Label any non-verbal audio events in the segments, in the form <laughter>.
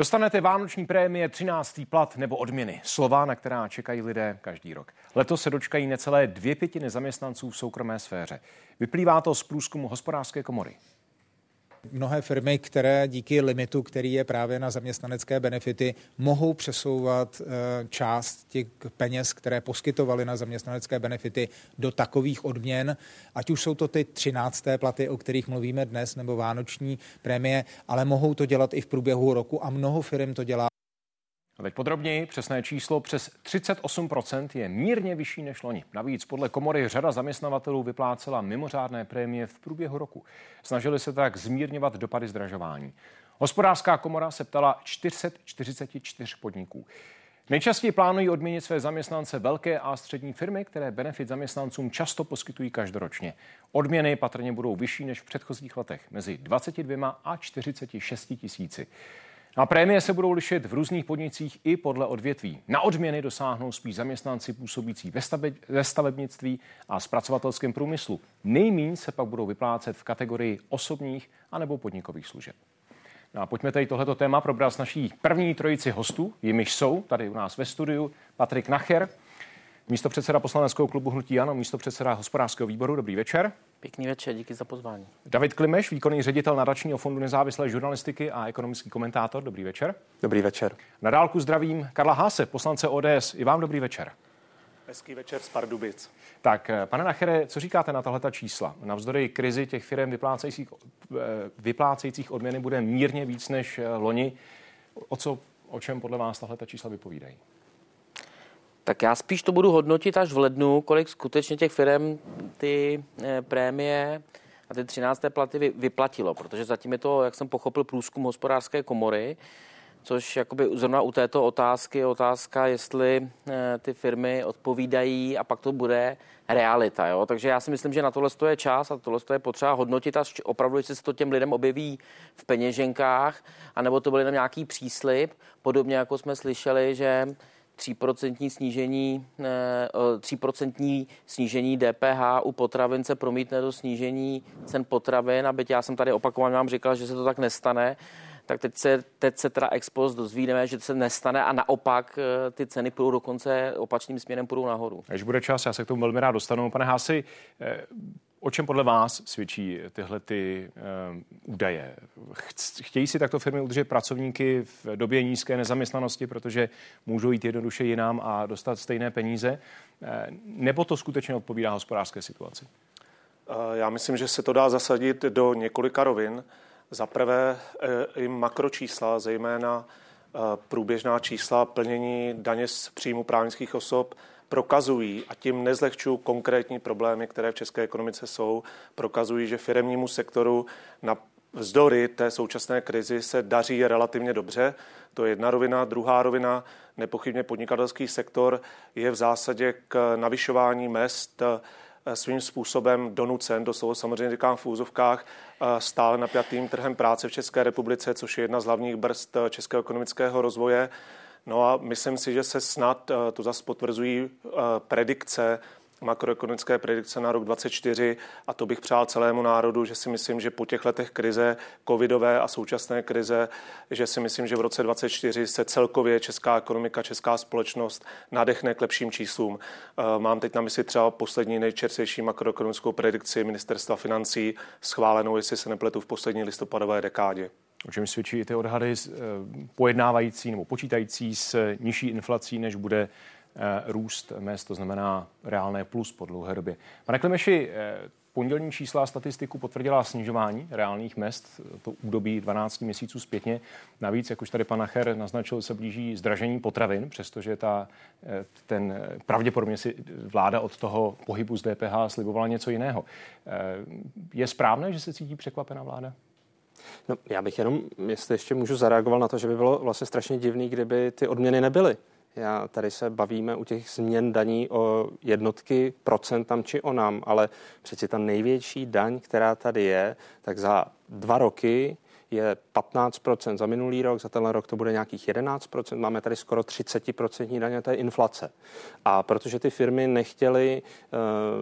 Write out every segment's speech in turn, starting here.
Dostanete vánoční prémie, 13. plat nebo odměny. Slova, na která čekají lidé každý rok. Letos se dočkají necelé dvě pětiny zaměstnanců v soukromé sféře. Vyplývá to z průzkumu hospodářské komory. Mnohé firmy, které díky limitu, který je právě na zaměstnanecké benefity, mohou přesouvat eh, část těch peněz, které poskytovaly na zaměstnanecké benefity do takových odměn, ať už jsou to ty 13. platy, o kterých mluvíme dnes, nebo vánoční prémie, ale mohou to dělat i v průběhu roku a mnoho firm to dělá a teď podrobněji, přesné číslo přes 38% je mírně vyšší než loni. Navíc podle komory řada zaměstnavatelů vyplácela mimořádné prémie v průběhu roku. Snažili se tak zmírňovat dopady zdražování. Hospodářská komora se ptala 444 podniků. Nejčastěji plánují odměnit své zaměstnance velké a střední firmy, které benefit zaměstnancům často poskytují každoročně. Odměny patrně budou vyšší než v předchozích letech, mezi 22 a 46 tisíci. A prémie se budou lišit v různých podnicích i podle odvětví. Na odměny dosáhnou spíš zaměstnanci působící ve stavebnictví a zpracovatelském průmyslu. Nejmín se pak budou vyplácet v kategorii osobních anebo podnikových služeb. No a pojďme tady tohleto téma probrat s naší první trojici hostů, jimiž jsou tady u nás ve studiu Patrik Nacher, místo předseda poslaneckého klubu Hnutí Ano, místo předseda hospodářského výboru. Dobrý večer. Pěkný večer, díky za pozvání. David Klimeš, výkonný ředitel nadačního fondu nezávislé žurnalistiky a ekonomický komentátor. Dobrý večer. Dobrý večer. Na dálku zdravím Karla Háse, poslance ODS. I vám dobrý večer. Hezký večer z Pardubic. Tak, eh, pane Nachere, co říkáte na tahle čísla? Navzdory krizi těch firm vyplácejících, eh, vyplácejících odměny bude mírně víc než eh, loni. O, co, o čem podle vás tahle čísla vypovídají? Tak já spíš to budu hodnotit až v lednu, kolik skutečně těch firm ty eh, prémie a ty 13. platy vyplatilo, protože zatím je to, jak jsem pochopil, průzkum hospodářské komory, což jakoby zrovna u této otázky je otázka, jestli eh, ty firmy odpovídají a pak to bude realita. Jo? Takže já si myslím, že na tohle je čas a tohle je potřeba hodnotit a opravdu, jestli se to těm lidem objeví v peněženkách, anebo to byl jenom nějaký příslip, podobně jako jsme slyšeli, že 3% snížení, 3% snížení DPH u potravin se promítne do snížení cen potravin, a byť já jsem tady opakovaně vám říkal, že se to tak nestane, tak teď se, teď se teda ex post dozvíme, že to se nestane a naopak eh, ty ceny půjdou dokonce opačným směrem půjdou nahoru. Až bude čas, já se k tomu velmi rád dostanu. Pane Hási, eh, O čem podle vás svědčí tyhle ty uh, údaje? Chtějí si takto firmy udržet pracovníky v době nízké nezaměstnanosti, protože můžou jít jednoduše jinam a dostat stejné peníze? Uh, nebo to skutečně odpovídá hospodářské situaci? Uh, já myslím, že se to dá zasadit do několika rovin. Za prvé i makročísla, zejména průběžná čísla plnění daně z příjmu právnických osob prokazují, a tím nezlehčují konkrétní problémy, které v české ekonomice jsou, prokazují, že firemnímu sektoru na vzdory té současné krizi se daří relativně dobře. To je jedna rovina. Druhá rovina, nepochybně podnikatelský sektor je v zásadě k navyšování mest eh, svým způsobem donucen, do slovo samozřejmě říkám v úzovkách, eh, stále napjatým trhem práce v České republice, což je jedna z hlavních brzd eh, českého ekonomického rozvoje. No a myslím si, že se snad, eh, to zase potvrzují eh, predikce, makroekonomické predikce na rok 2024 a to bych přál celému národu, že si myslím, že po těch letech krize covidové a současné krize, že si myslím, že v roce 2024 se celkově česká ekonomika, česká společnost nadechne k lepším číslům. Eh, mám teď na mysli třeba poslední nejčerstvější makroekonomickou predikci ministerstva financí schválenou, jestli se nepletu, v poslední listopadové dekádě. O čem svědčí ty odhady eh, pojednávající nebo počítající s nižší inflací, než bude eh, růst mest, to znamená reálné plus po dlouhé době. Pane Klemeši, eh, pondělní čísla statistiku potvrdila snižování reálných mest, to údobí 12 měsíců zpětně. Navíc, jak už tady pan Nacher naznačil, se blíží zdražení potravin, přestože ta, ten, pravděpodobně si vláda od toho pohybu z DPH slibovala něco jiného. Je správné, že se cítí překvapená vláda? No, já bych jenom, jestli ještě můžu zareagoval na to, že by bylo vlastně strašně divný, kdyby ty odměny nebyly. Já tady se bavíme u těch změn daní o jednotky procent tam či o nám, ale přeci ta největší daň, která tady je, tak za dva roky je 15% za minulý rok, za tenhle rok to bude nějakých 11%, máme tady skoro 30% daně, je inflace. A protože ty firmy nechtěly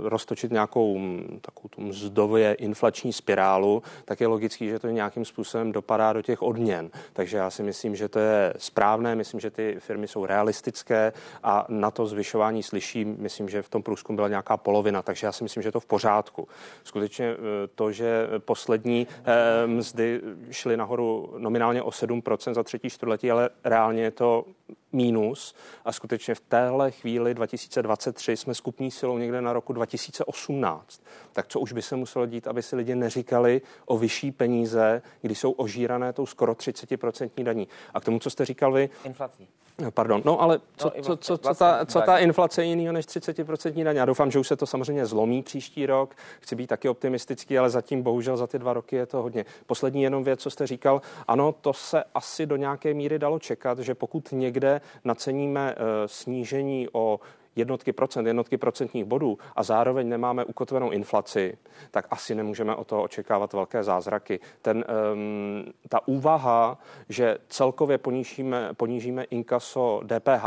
uh, roztočit nějakou takovou tu mzdově inflační spirálu, tak je logický, že to nějakým způsobem dopadá do těch odměn. Takže já si myslím, že to je správné, myslím, že ty firmy jsou realistické a na to zvyšování slyším, myslím, že v tom průzkumu byla nějaká polovina, takže já si myslím, že je to v pořádku. Skutečně eh, to, že poslední eh, mzdy šly nahoru nominálně o 7% za třetí čtvrtletí, ale reálně je to mínus a skutečně v téhle chvíli 2023 jsme skupní silou někde na roku 2018. Tak co už by se muselo dít, aby si lidi neříkali o vyšší peníze, když jsou ožírané tou skoro 30% daní. A k tomu, co jste říkal vy... Inflací. Pardon, no ale co, no, co, co, co, ta, co ta inflace je jiného než 30% daň? Já doufám, že už se to samozřejmě zlomí příští rok. Chci být taky optimistický, ale zatím bohužel za ty dva roky je to hodně. Poslední jenom věc, co jste říkal, ano, to se asi do nějaké míry dalo čekat, že pokud někde naceníme eh, snížení o jednotky procent, jednotky procentních bodů a zároveň nemáme ukotvenou inflaci, tak asi nemůžeme o toho očekávat velké zázraky. Ten, um, ta úvaha, že celkově ponížíme, ponížíme inkaso DPH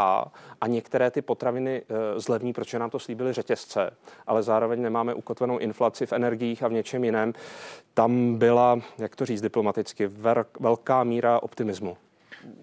a některé ty potraviny uh, zlevní, protože nám to slíbili řetězce, ale zároveň nemáme ukotvenou inflaci v energiích a v něčem jiném, tam byla, jak to říct diplomaticky, velká míra optimismu.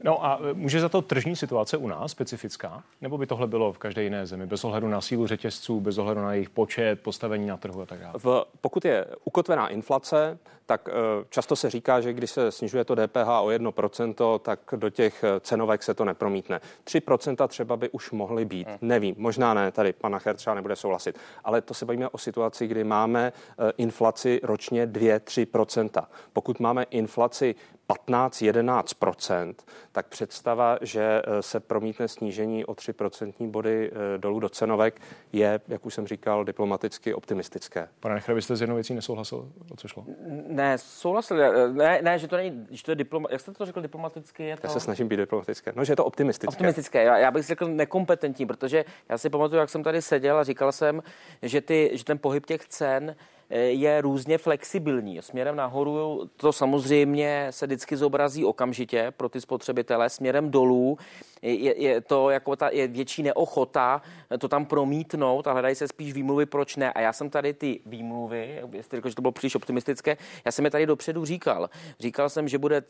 No a e, může za to tržní situace u nás specifická? Nebo by tohle bylo v každé jiné zemi, bez ohledu na sílu řetězců, bez ohledu na jejich počet, postavení na trhu a tak dále? V, pokud je ukotvená inflace, tak e, často se říká, že když se snižuje to DPH o 1%, tak do těch e, cenovek se to nepromítne. 3% třeba by už mohly být. Hmm. Nevím, možná ne, tady pan Nacher třeba nebude souhlasit. Ale to se bavíme o situaci, kdy máme inflaci ročně 2-3%. Pokud máme inflaci 15-11%, tak představa, že eh, se promítne snížení o 3% body eh, dolů do cenovek, je, jak už jsem říkal, diplomaticky optimistické. Pane Nechra, byste s jednou věcí nesouhlasil? O co šlo? Ne, souhlasil. Eh, ne, ne, že to není, že to je diploma, jak jste to řekl diplomaticky? Je to... Já se snažím být diplomatické. No, že je to optimistické. Optimistické. Já, já bych řekl nekompetentní, protože já si pamatuju, jak jsem tady seděl a říkal jsem, že, ty, že ten pohyb těch cen je různě flexibilní. Směrem nahoru to samozřejmě se vždycky zobrazí okamžitě pro ty spotřebitele, směrem dolů je, je to jako ta je větší neochota to tam promítnout a hledají se spíš výmluvy, proč ne. A já jsem tady ty výmluvy, jestli řekl, že to bylo příliš optimistické, já jsem je tady dopředu říkal. Říkal jsem, že bude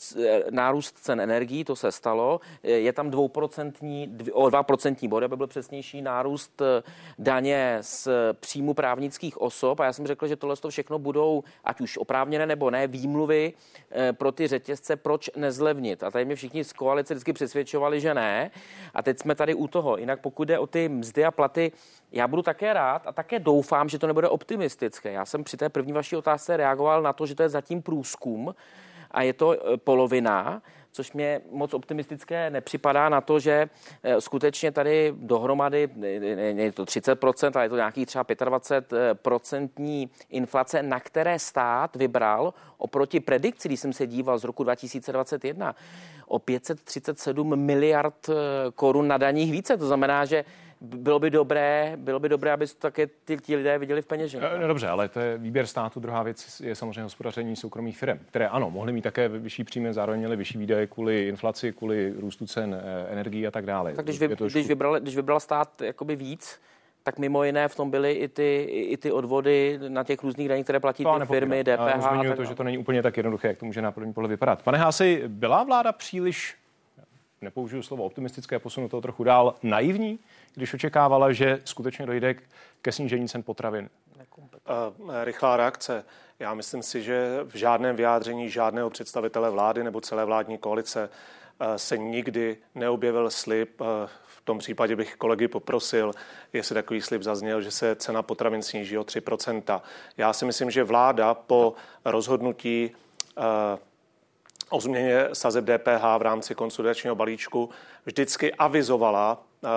nárůst cen energií, to se stalo. Je tam dvouprocentní, o 2% body, aby byl přesnější nárůst eh, daně z příjmu právnických osob. A já jsem řekl, že tohle to všechno budou, ať už oprávněné nebo ne, výmluvy eh, pro ty řetězce, proč nezlevnit. A tady mě všichni z koalice vždycky přesvědčovali, že ne. A teď jsme tady u toho. Jinak pokud jde o ty mzdy a platy, já budu také rád a také doufám, že to nebude optimistické. Já jsem při té první vaší otázce reagoval na to, že to je zatím průzkum a je to e, polovina, což mě moc optimistické nepřipadá na to, že e, skutečně tady dohromady, je to 30%, ale je to nějakých třeba 25% inflace, na které stát vybral oproti predikci, když jsem se díval z roku 2021, o 537 miliard eh, korun na daních více. To znamená, že bylo by dobré, bylo by dobré, aby to také ty, ti lidé viděli v peněži. No, dobře, ale to je výběr státu. Druhá věc je samozřejmě hospodaření soukromých firm, které ano, mohly mít také vyšší příjmy, zároveň měly vyšší výdaje kvůli inflaci, kvůli růstu cen eh, energií a tak dále. Tak když, vy, když, vybral, když vybral stát jakoby víc, tak mimo jiné v tom byly i ty, i ty odvody na těch různých daních, které platí to ty firmy, DPH. Zmiňuji to, že to není úplně tak jednoduché, jak to může na první pohled vypadat. Pane Hásej, byla vláda příliš, nepoužiju slovo optimistické, posunu to trochu dál, naivní, když očekávala, že skutečně dojde ke snížení cen potravin? Uh, rychlá reakce. Já myslím si, že v žádném vyjádření žádného představitele vlády nebo celé vládní koalice se nikdy neobjevil slib tom případě bych kolegy poprosil, jestli takový slib zazněl, že se cena potravin sníží o 3% Já si myslím, že vláda po rozhodnutí o změně sazeb DPH v rámci konsolidačního balíčku vždycky avizovala uh,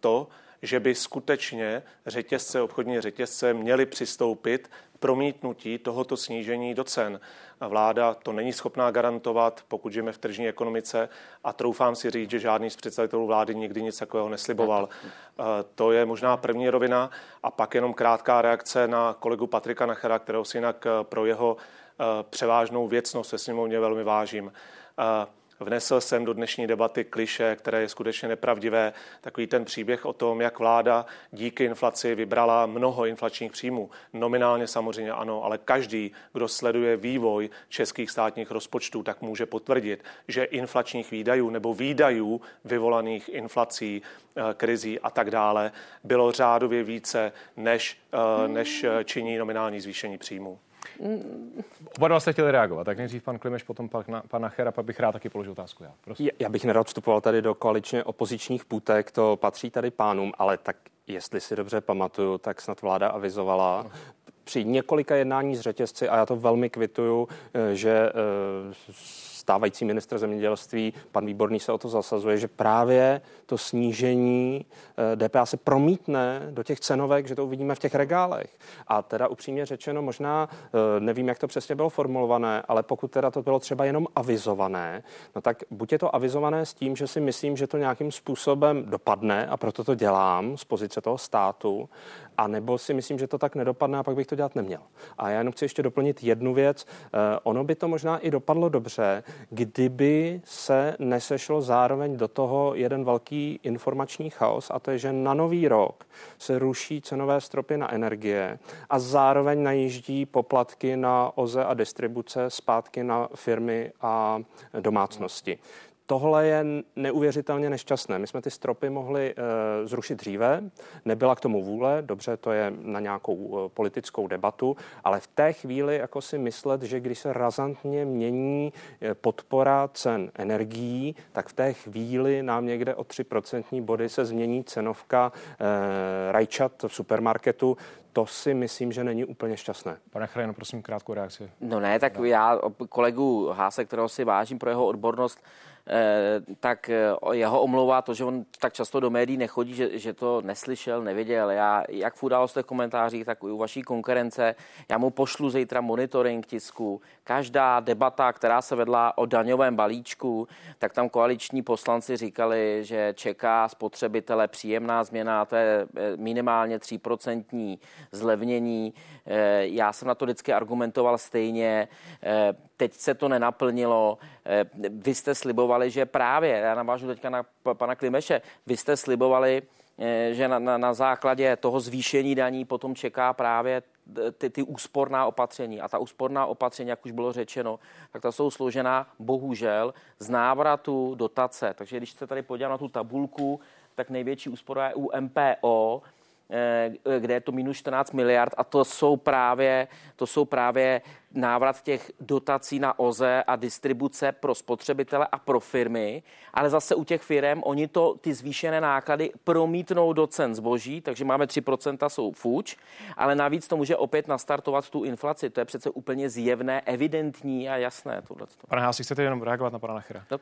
to, že by skutečně řetězce, obchodní řetězce měly přistoupit promítnutí tohoto snížení do cen. Vláda to není schopná garantovat, pokud žijeme v tržní ekonomice a troufám si říct, že žádný z představitelů vlády nikdy nic takového nesliboval. Eh, to je možná první rovina a pak jenom krátká reakce na kolegu Patrika Nachera, kterého si jinak eh, pro jeho převážnou věcnost ve sněmovně velmi vážím. Vnesl jsem do dnešní debaty kliše, které je skutečně nepravdivé, takový ten příběh o tom, jak vláda díky inflaci vybrala mnoho inflačních příjmů. Nominálně samozřejmě ano, ale každý, kdo sleduje vývoj českých státních rozpočtů, tak může potvrdit, že inflačních výdajů nebo výdajů vyvolaných inflací, eh, krizí a tak dále bylo řádově více, než, eh, než činí nominální zvýšení příjmů. Oba dva jste chtěli reagovat, tak nejdřív pan Klimeš, potom pan, pan Nachera, pak bych rád taky položil otázku já. Prosím. Já bych nerad vstupoval tady do koaličně opozičních půtek, to patří tady pánům, ale tak jestli si dobře pamatuju, tak snad vláda avizovala při několika jednání s řetězci, a já to velmi kvituju, eh, že eh, stávající ministr zemědělství, pan Výborný se o to zasazuje, že právě to snížení eh, se promítne do těch cenovek, že to uvidíme v těch regálech. A teda upřímně řečeno, možná eh, nevím, jak to přesně bylo formulované, ale pokud teda to bylo třeba jenom avizované, no tak buď je to avizované s tím, že si myslím, že to nějakým způsobem dopadne a proto to dělám z pozice toho státu, a nebo si myslím, že to tak nedopadne a pak bych to dělat neměl. A já jenom chci ještě doplnit jednu věc. Eh, ono by to možná i dopadlo dobře, kdyby se nesešlo zároveň do toho jeden velký informační chaos a to je, že na nový rok se ruší cenové stropy na energie a zároveň najíždí poplatky na OZE a distribuce zpátky na firmy a domácnosti tohle je neuvěřitelně nešťastné. My jsme ty stropy mohli e, zrušit dříve, nebyla k tomu vůle, dobře, to je na nějakou e, politickou debatu, ale v té chvíli jako si myslet, že když se razantně mění e, podpora cen energií, tak v té chvíli nám někde o 3% body se změní cenovka e, rajčat v supermarketu, to si myslím, že není úplně šťastné. Pane Chrajno, prosím krátkou reakci. No ne, tak já kolegu Háse, kterého si vážím pro jeho odbornost, Eh, tak eh, jeho omlouvá to, že on tak často do médií nechodí, že, že to neslyšel, nevěděl. Já jak v událostech komentářích, tak i u vaší konkurence, já mu pošlu zítra monitoring tisku. Každá debata, která se vedla o daňovém balíčku, tak tam koaliční poslanci říkali, že čeká spotřebitele příjemná změna, to je eh, minimálně 3% zlevnění. Já jsem na to vždycky argumentoval stejně. Teď se to nenaplnilo. Vy jste slibovali že právě, já navážu teďka na pana Klimeše, vy jste slibovali, eh, že na, na, na základě toho zvýšení daní potom čeká právě ty, ty úsporná opatření. A ta úsporná opatření, jak už bylo řečeno, tak ta jsou složená bohužel z návratu dotace. Takže když se tady podívám na tu tabulku, tak největší úspora je u MPO, Eh, kde je to minus 14 miliard a to jsou právě, to jsou právě návrat těch dotací na OZE a distribuce pro spotřebitele a pro firmy, ale zase u těch firm oni to, ty zvýšené náklady promítnou do cen zboží, takže máme 3% jsou fuč, ale navíc to může opět nastartovat tu inflaci. To je přece úplně zjevné, evidentní a jasné. Tohleto. Pane Hási, chcete jenom reagovat na pana Nachera? No.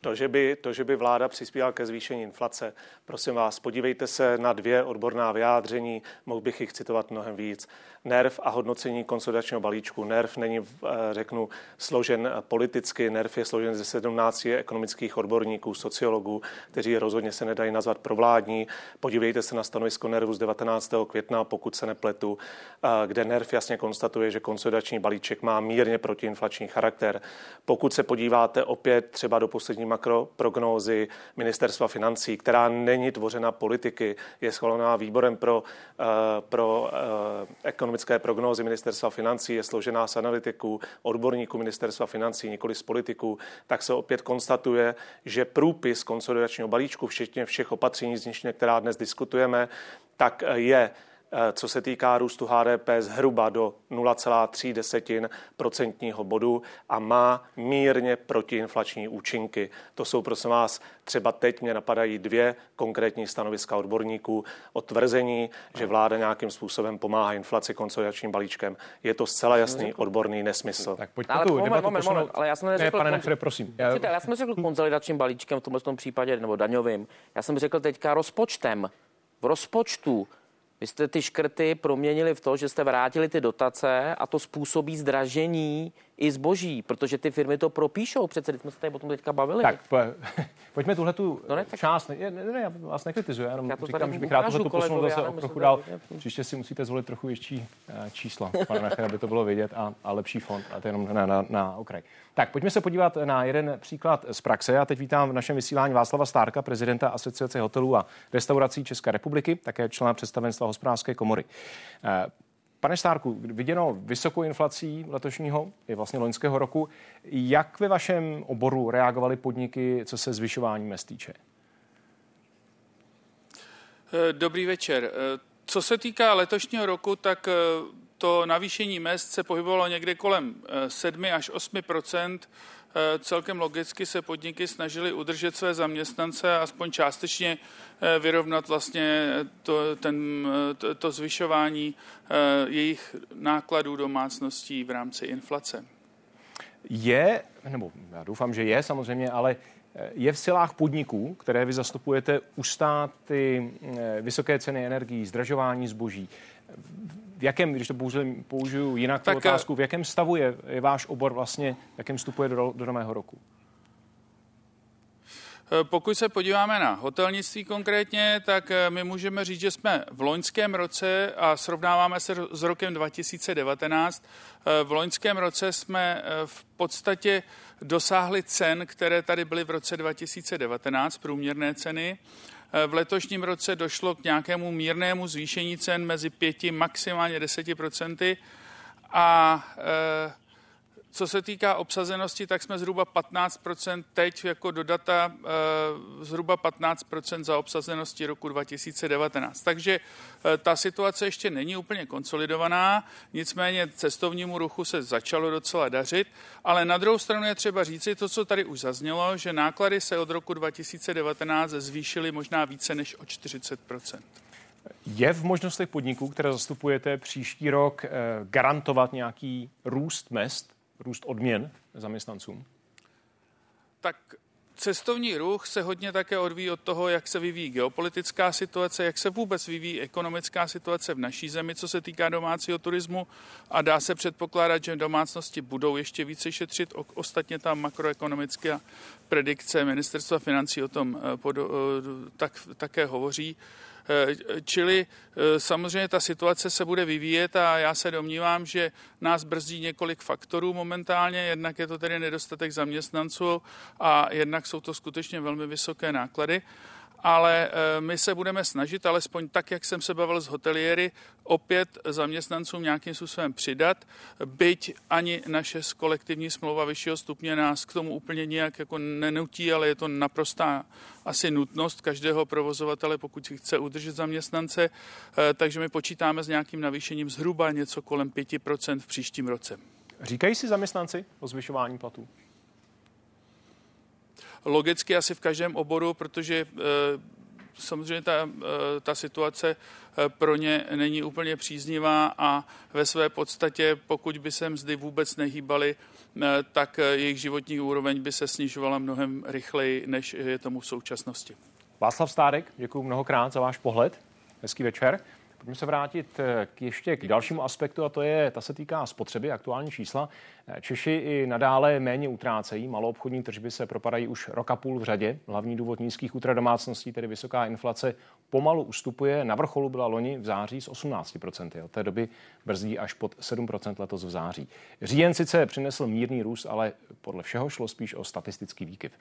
To že, by, to, že by vláda přispívala ke zvýšení inflace, prosím vás, podívejte se na dvě odborná vyjádření, mohl bych jich citovat mnohem víc. NERV a hodnocení konsolidačního balíčku. NERV není, eh, řeknu, složen politicky, NERV je složen ze 17 ekonomických odborníků, sociologů, kteří rozhodně se nedají nazvat provládní. Podívejte se na stanovisko NERVu z 19. května, pokud se nepletu, eh, kde NERV jasně konstatuje, že konsolidační balíček má mírně protiinflační charakter. Pokud se podíváte opět třeba do poslední makroprognózy ministerstva financí, která není tvořena politiky, je schválená výborem pro, eh, pro ekonomické ekonomické prognózy ministerstva financí je složená z analytiků, odborníků ministerstva financí, nikoli z politiků, tak se opět konstatuje, že průpis konsolidačního balíčku, včetně všech opatření, z nich některá dnes diskutujeme, tak je Eh, co se týká růstu HDP zhruba do 0,3 procentního bodu a má mírně protiinflační účinky. To jsou, prosím vás, třeba teď mě napadají dvě konkrétní stanoviska odborníků o tvrzení, že vláda nějakým způsobem pomáhá inflaci konsolidačním balíčkem. Je to zcela jasný odborný nesmysl. Tak pojďme ale tu moment, moment, moment, ale já jsem neřekl, ne, pane Nechre, prosím. Já... já jsem řekl konsolidačním balíčkem v tomhle případě, nebo daňovým. Já jsem řekl teďka rozpočtem. V rozpočtu vy jste ty škrty proměnili v to, že jste vrátili ty dotace a to způsobí zdražení i zboží, protože ty firmy to propíšou. Přece jsme se tady o tom teďka bavili. Tak po, <laughs> pojďme tuhle tu No ne, tak- část. Ne, ne, ne, já vás nekritizuji, jenom Já to říkám, že bych rád tohle posunul zase o trochu dál. Příště si musíte zvolit trochu větší eh, číslo, pane Nacher, aby to bylo vidět a, a lepší fond, a to jenom na, na, na okraj. Tak pojďme se podívat na jeden příklad z praxe. Já teď vítám v našem vysílání Václava Stárka, prezidenta Asociace hotelů a restaurací České republiky, také člena představenstva hospodářské komory. Pane Stárku, viděno vysokou inflací letošního i vlastně loňského roku, jak ve vašem oboru reagovaly podniky, co se zvyšování mest týče? Eh, Dobrý večer. Eh, Co se týká letošního roku, tak eh, to navýšení mest se pohybovalo někde kolem eh, 7 až 8 Eh, Celkem logicky se podniky snažily udržet své zaměstnance a aspoň částečně eh, vyrovnat vlastně to, ten, eh, to, to zvyšování eh, jejich nákladů domácností v rámci inflace. Je, nebo já doufám, že je samozřejmě, ale eh, je v silách podniků, které vy zastupujete, ustát ty eh, vysoké ceny energií, zdražování zboží. Jakém, když to použiju, použiju jinak tu Tak, eh, otázku, v jakém stavu je, je váš obor vlastně, v jakém vstupuje do, do nového roku? Eh, Pokud se podíváme na hotelnictví konkrétně, tak eh, my můžeme říct, že jsme v loňském roce a srovnáváme se s rokem 2019. eh, V loňském roce jsme v podstatě dosáhli cen, které tady byly v roce 2019, průměrné ceny. Eh, V letošním roce došlo k nějakému mírnému zvýšení cen mezi 5 maximálně 10% a eh, co se týká obsazenosti, tak jsme zhruba 15% teď jako do data eh, zhruba 15% za obsazenosti roku 2019. Takže eh, ta situace ještě není úplně konsolidovaná, nicméně cestovnímu ruchu se začalo docela dařit, ale na druhou stranu je třeba říci to, co tady už zaznělo, že náklady se od roku 2019 zvýšily možná více než o 40%. Je v možnostech podniků, které zastupujete příští rok, eh, garantovat nějaký růst mest, růst odměn zaměstnancům? Tak cestovní ruch se hodně také odvíjí od toho, jak se vyvíjí geopolitická situace, jak se vůbec vyvíjí ekonomická situace v naší zemi, co se týká domácího turismu a dá se předpokládat, že domácnosti budou ještě více šetřit. Ostatně ta makroekonomická predikce ministerstva financí o tom eh, eh, tak, také hovoří. Eh, Čili eh, samozřejmě ta situace se bude vyvíjet a já se domnívám, že nás brzdí několik faktorů momentálně. Jednak je to tedy nedostatek zaměstnanců a jednak jsou to skutečně velmi vysoké náklady. Ale eh, my se budeme snažit, alespoň tak, jak jsem se bavil s hoteliéry, opět zaměstnancům nějakým způsobem přidat, byť ani naše kolektivní smlouva vyššího stupně nás k tomu úplně nijak jako nenutí, ale je to naprostá asi nutnost každého provozovatele, pokud si chce udržet zaměstnance, Eh, takže my počítáme s nějakým navýšením zhruba něco kolem 5% v příštím roce. Říkají si zaměstnanci o zvyšování platů? Logicky asi v každém oboru, protože eh, samozřejmě ta, eh, ta situace eh, pro ně není úplně příznivá a ve své podstatě, pokud by se mzdy vůbec nehýbaly, eh, tak jejich životní úroveň by se snižovala mnohem rychleji, než je tomu v současnosti. Václav Stárek, děkuji mnohokrát za váš pohled. Hezký večer. Pojďme se vrátit eh, k ještě k dalšímu aspektu a to je, ta se týká spotřeby, aktuální čísla. Eh, Češi i nadále méně utrácejí, maloobchodní tržby se propadají už roka půl v řadě. Hlavní důvod nízkých útra domácností, tedy vysoká inflace, pomalu ustupuje. Na vrcholu byla loni v září z 18%. Od té doby brzdí až pod 7% letos v září. Říjen sice přinesl mírný růst, ale podle všeho šlo spíš o statistický výkyv.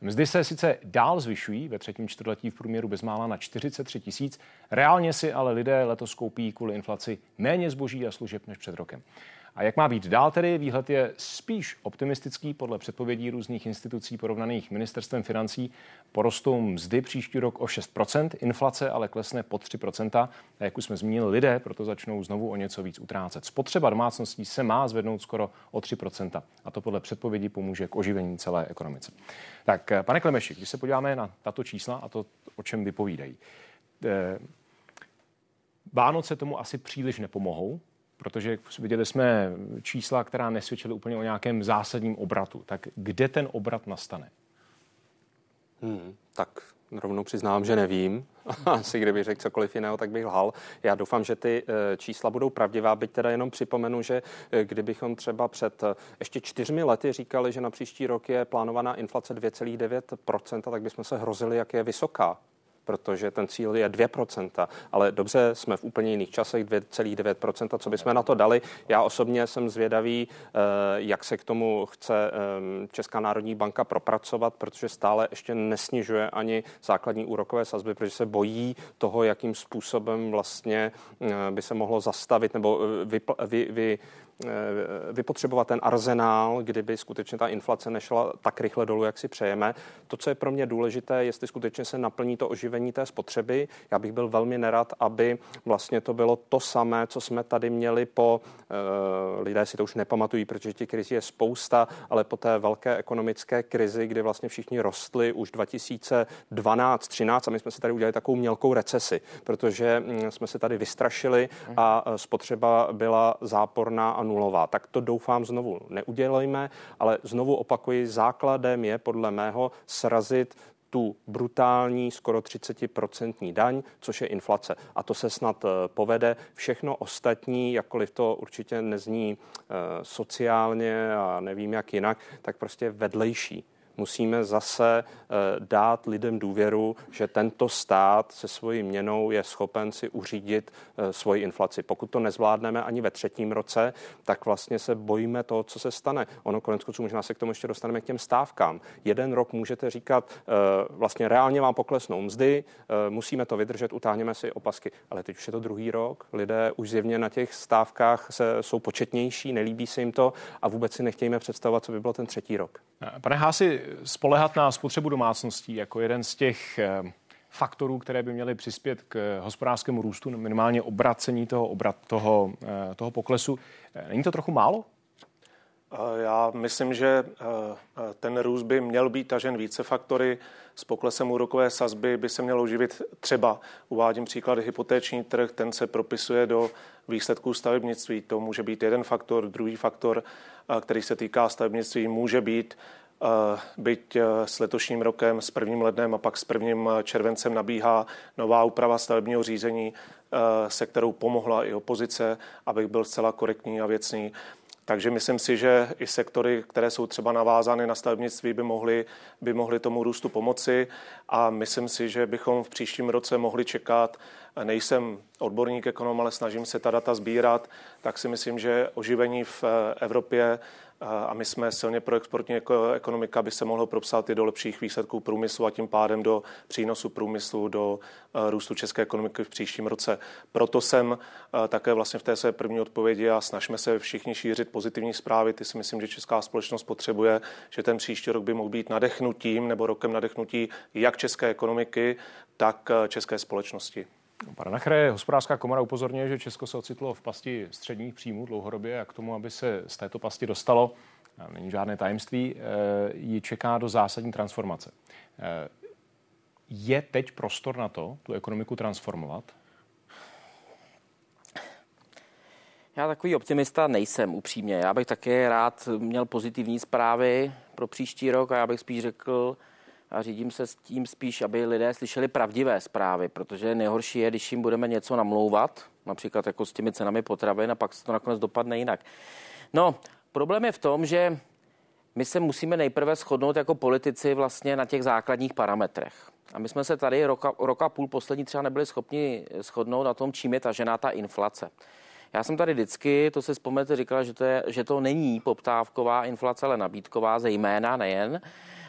Mzdy se sice dál zvyšují, ve třetím čtvrtletí v průměru bezmála na 43 tisíc, reálně si ale lidé letos koupí kvůli inflaci méně zboží a služeb než před rokem. A jak má být dál tedy? Výhled je spíš optimistický podle předpovědí různých institucí porovnaných ministerstvem financí. Porostou mzdy příští rok o 6%, inflace ale klesne pod 3%. A jak už jsme zmínili, lidé proto začnou znovu o něco víc utrácet. Spotřeba domácností se má zvednout skoro o 3%. A to podle předpovědí pomůže k oživení celé ekonomice. Tak, pane Klemeši, když se podíváme na tato čísla a to, o čem vypovídají. Eh, Vánoce tomu asi příliš nepomohou, protože viděli jsme čísla, která nesvědčily úplně o nějakém zásadním obratu. Tak kde ten obrat nastane? Hmm, tak rovnou přiznám, že nevím. <laughs> Asi kdyby řekl cokoliv jiného, tak bych lhal. Já doufám, že ty eh, čísla budou pravdivá, byť teda jenom připomenu, že eh, kdybychom třeba před eh, ještě čtyřmi lety říkali, že na příští rok je plánovaná inflace 2,9%, tak bychom se hrozili, jak je vysoká protože ten cíl je 2%, ale dobře, jsme v úplně jiných časech, 2,9%, co bychom na to dali. Já osobně jsem zvědavý, eh, jak se k tomu chce eh, Česká národní banka propracovat, protože stále ještě nesnižuje ani základní úrokové sazby, protože se bojí toho, jakým způsobem vlastně eh, by se mohlo zastavit nebo vy, vy, vy vypotřebovat ten arzenál, kdyby skutečně ta inflace nešla tak rychle dolů, jak si přejeme. To, co je pro mě důležité, jestli skutečně se naplní to oživení té spotřeby. Já bych byl velmi nerad, aby vlastně to bylo to samé, co jsme tady měli po, eh, lidé si to už nepamatují, protože těch krizí je spousta, ale po té velké ekonomické krizi, kdy vlastně všichni rostli už 2012, 13 a my jsme si tady udělali takovou mělkou recesi, protože hm, jsme se tady vystrašili a eh, spotřeba byla záporná a nulová. Tak to doufám znovu neudělejme, ale znovu opakuji, základem je podle mého srazit tu brutální skoro 30% daň, což je inflace. A to se snad eh, povede. Všechno ostatní, jakkoliv to určitě nezní eh, sociálně a nevím jak jinak, tak prostě vedlejší musíme zase eh, dát lidem důvěru, že tento stát se svojí měnou je schopen si uřídit eh, svoji inflaci. Pokud to nezvládneme ani ve třetím roce, tak vlastně se bojíme toho, co se stane. Ono konec konců možná se k tomu ještě dostaneme k těm stávkám. Jeden rok můžete říkat, eh, vlastně reálně vám poklesnou mzdy, musíme to vydržet, utáhneme si opasky. Ale teď už je to druhý rok, lidé už zjevně na těch stávkách se, jsou početnější, nelíbí se jim to a vůbec si nechtějme představovat, co by bylo ten třetí rok. Pane Hási, spolehat na spotřebu domácností jako jeden z těch eh, faktorů, které by měly přispět k hospodářskému růstu, minimálně obracení toho, obrat, toho, eh, toho poklesu. Eh, není to trochu málo? Já myslím, že ten růst by měl být tažen více faktory. S poklesem úrokové sazby by se mělo uživit třeba, uvádím příklad, hypotéční trh, ten se propisuje do výsledků stavebnictví. To může být jeden faktor. Druhý faktor, který se týká stavebnictví, může být byť e, s letošním rokem, s prvním lednem a pak s prvním červencem nabíhá nová úprava stavebního řízení, se kterou pomohla i opozice, abych byl zcela korektní a věcný. Takže myslím si, že i sektory, které jsou třeba navázány na stavebnictví, by mohly, by mohly tomu růstu pomoci a myslím si, že bychom v příštím roce mohli čekat, nejsem odborník ekonom, ale snažím se ta data sbírat, tak si myslím, že oživení v Evropě a my jsme silně pro exportní ekonomika, by se mohlo propsat i do lepších výsledků průmyslu a tím pádem do přínosu průmyslu, do e, růstu české ekonomiky v příštím roce. Proto jsem také vlastně v té své první odpovědi a snažíme se všichni šířit pozitivní zprávy. Ty si myslím, že česká společnost potřebuje, že ten příští rok by mohl být nadechnutím nebo rokem nadechnutí jak české ekonomiky, tak e, české společnosti. Pane Nachre, hospodářská komora upozorňuje, že Česko se ocitlo v pasti středních příjmů dlouhodobě a k tomu, aby se z této pasti dostalo, není žádné tajemství, eh, ji čeká do zásadní transformace. Eh, je teď prostor na to, tu ekonomiku transformovat? Já takový optimista nejsem, upřímně. Já bych také rád měl pozitivní zprávy pro příští rok a já bych spíš řekl, a řídím se s tím spíš, aby lidé slyšeli pravdivé zprávy, protože nejhorší je, když jim budeme něco namlouvat, například jako s těmi cenami potravin a pak se to nakonec dopadne jinak. No, problém je v tom, že my se musíme nejprve shodnout jako politici vlastně na těch základních parametrech. A my jsme se tady roka, roka půl poslední třeba nebyli schopni shodnout na tom, čím je tažená ta inflace. Já jsem tady vždycky, to se vzpomněte, říkala, že to, je, že to není poptávková inflace, ale nabídková, zejména nejen.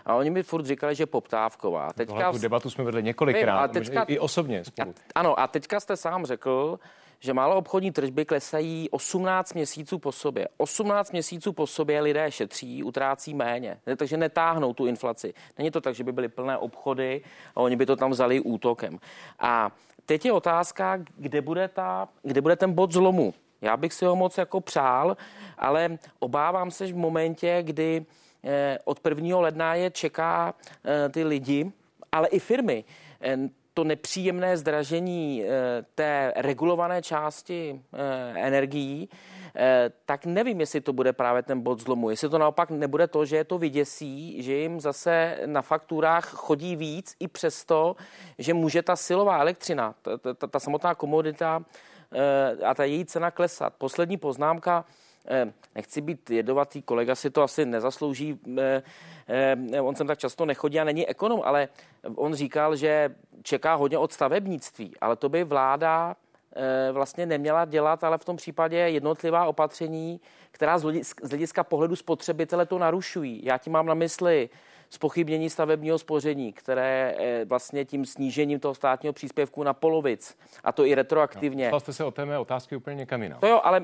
A oni mi furt říkali, že poptávková. Teďka... Tohle tu debatu jsme vedli několikrát, a teďka... i osobně spolu. A, ano, a teďka jste sám řekl, že málo obchodní tržby klesají 18 měsíců po sobě. 18 měsíců po sobě lidé šetří, utrácí méně, takže netáhnou tu inflaci. Není to tak, že by byly plné obchody a oni by to tam vzali útokem. A teď je otázka, kde bude, ta, kde bude ten bod zlomu. Já bych si ho moc jako přál, ale obávám se, že v momentě, kdy od 1. ledna je čeká eh, ty lidi, ale i firmy. Eh, to nepříjemné zdražení té regulované části energií tak nevím, jestli to bude právě ten bod zlomu. Jestli to naopak nebude to, že je to vyděsí, že jim zase na fakturách chodí víc i přesto, že může ta silová elektřina, ta, ta, ta samotná komodita a ta její cena klesat. Poslední poznámka, nechci být jedovatý, kolega si to asi nezaslouží, on sem tak často nechodí a není ekonom, ale on říkal, že čeká hodně od stavebnictví, ale to by vláda Eh, vlastně neměla dělat, ale v tom případě jednotlivá opatření, která z hlediska pohledu spotřebitele to narušují. Já tím mám na mysli spochybnění stavebního spoření, které eh, vlastně tím snížením toho státního příspěvku na polovic, a to i retroaktivně. No, jste se o té mé otázky úplně někam jinam. To jo, ale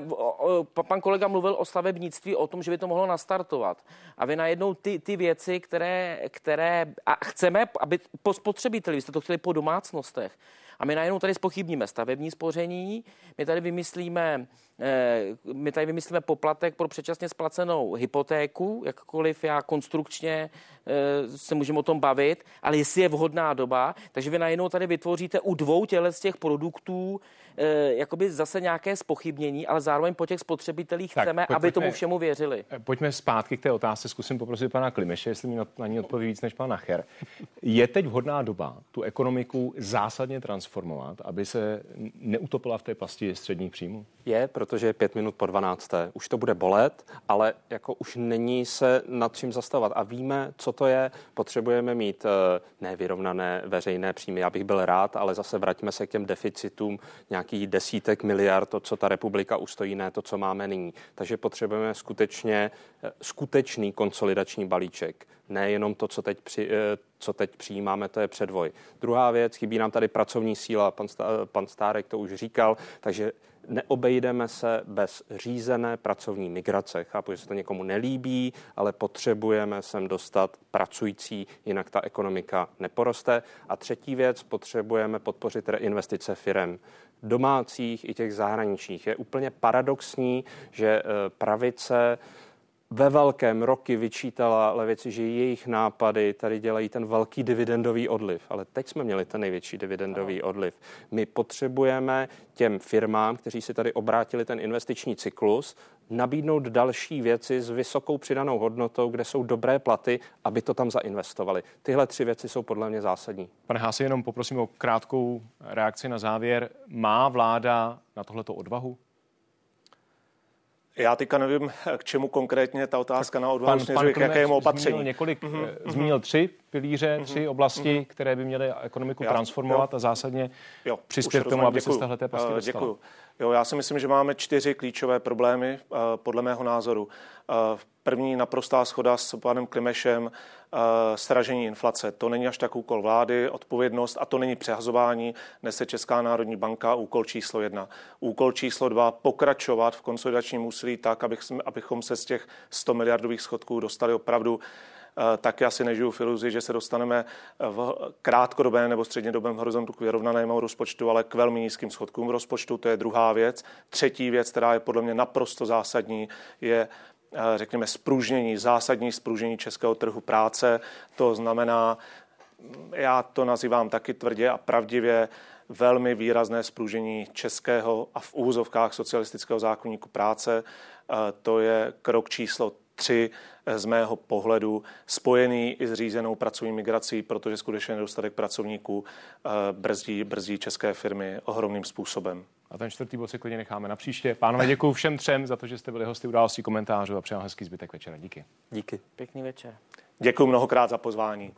pan kolega mluvil o stavebnictví, o tom, že by to mohlo nastartovat. A vy najednou ty, ty věci, které, které a chceme, aby po spotřebiteli, vy jste to chtěli po domácnostech, a my najednou tady spochybníme stavební spoření, my tady vymyslíme, my tady vymyslíme poplatek pro předčasně splacenou hypotéku, jakkoliv já konstrukčně eh, se můžeme o tom bavit, ale jestli je vhodná doba, takže vy najednou tady vytvoříte u dvou těle z těch produktů Eh, jakoby zase nějaké spochybnění, ale zároveň po těch spotřebitelích tak, chceme, pojď, aby pojďme, tomu všemu věřili. Eh, pojďme zpátky k té otázce, zkusím poprosit pana Klimeše, jestli mi na ní odpoví víc než pan Nacher. Je teď vhodná doba tu ekonomiku zásadně transformovat, aby se neutopila v té pasti středních příjmů? Je, protože je pět minut po 12. Už to bude bolet, ale jako už není se nad čím zastavovat. A víme, co to je. Potřebujeme mít eh, nevyrovnané veřejné příjmy. Já bych byl rád, ale zase vraťme se k těm deficitům nějakých desítek miliard, to, co ta republika ustojí, ne to, co máme nyní. Takže potřebujeme skutečně eh, skutečný konsolidační balíček. Nejenom to, co teď, při, eh, co teď přijímáme, to je předvoj. Druhá věc, chybí nám tady pracovní síla, pan, pan Stárek to už říkal, takže neobejdeme se bez řízené pracovní migrace. Chápu, že se to někomu nelíbí, ale potřebujeme sem dostat pracující, jinak ta ekonomika neporoste. A třetí věc, potřebujeme podpořit reinvestice firem domácích i těch zahraničních. Je úplně paradoxní, že eh, pravice ve velkém roky vyčítala levici, že jejich nápady tady dělají ten velký dividendový odliv. Ale teď jsme měli ten největší dividendový odliv. My potřebujeme těm firmám, kteří si tady obrátili ten investiční cyklus, nabídnout další věci s vysokou přidanou hodnotou, kde jsou dobré platy, aby to tam zainvestovali. Tyhle tři věci jsou podle mě zásadní. Pane Hási, jenom poprosím o krátkou reakci na závěr. Má vláda na tohleto odvahu? Já teďka nevím, k čemu konkrétně ta otázka na odvahu směřuje, k jakému opatření. Zmínil, několik, mm-hmm. zmínil tři pilíře, mm-hmm. tři oblasti, mm-hmm. které by měly ekonomiku já, transformovat jo. a zásadně jo, přispět k tomu, aby se z téhle pasti uh, Děkuju. Jo, já si myslím, že máme čtyři klíčové problémy, uh, podle mého názoru. Uh, první naprostá schoda s panem Klimešem, uh, sražení inflace. To není až tak úkol vlády, odpovědnost a to není přehazování, nese Česká národní banka, úkol číslo jedna. Úkol číslo dva, pokračovat v konsolidačním úsilí tak, abychom se z těch 100 miliardových schodků dostali opravdu Eh, tak já si nežiju v iluzi, že se dostaneme v krátkodobém nebo střednědobém horizontu k vyrovnanému rozpočtu, ale k velmi nízkým schodkům rozpočtu. To je druhá věc. Třetí věc, která je podle mě naprosto zásadní, je eh, řekněme, spružnění, zásadní spružnění českého trhu práce. To znamená, já to nazývám taky tvrdě a pravdivě, velmi výrazné spružení českého a v úzovkách socialistického zákonníku práce. Eh, to je krok číslo tři eh, z mého pohledu spojený i s řízenou pracovní migrací, protože skutečně nedostatek pracovníků eh, brzdí, brzdí české firmy ohromným způsobem. A ten čtvrtý bod si klidně necháme na příště. Pánové, děkuji všem třem za to, že jste byli hosty událostí komentářů a přeji hezký zbytek večera. Díky. Díky. Pěkný večer. Děkuji mnohokrát za pozvání.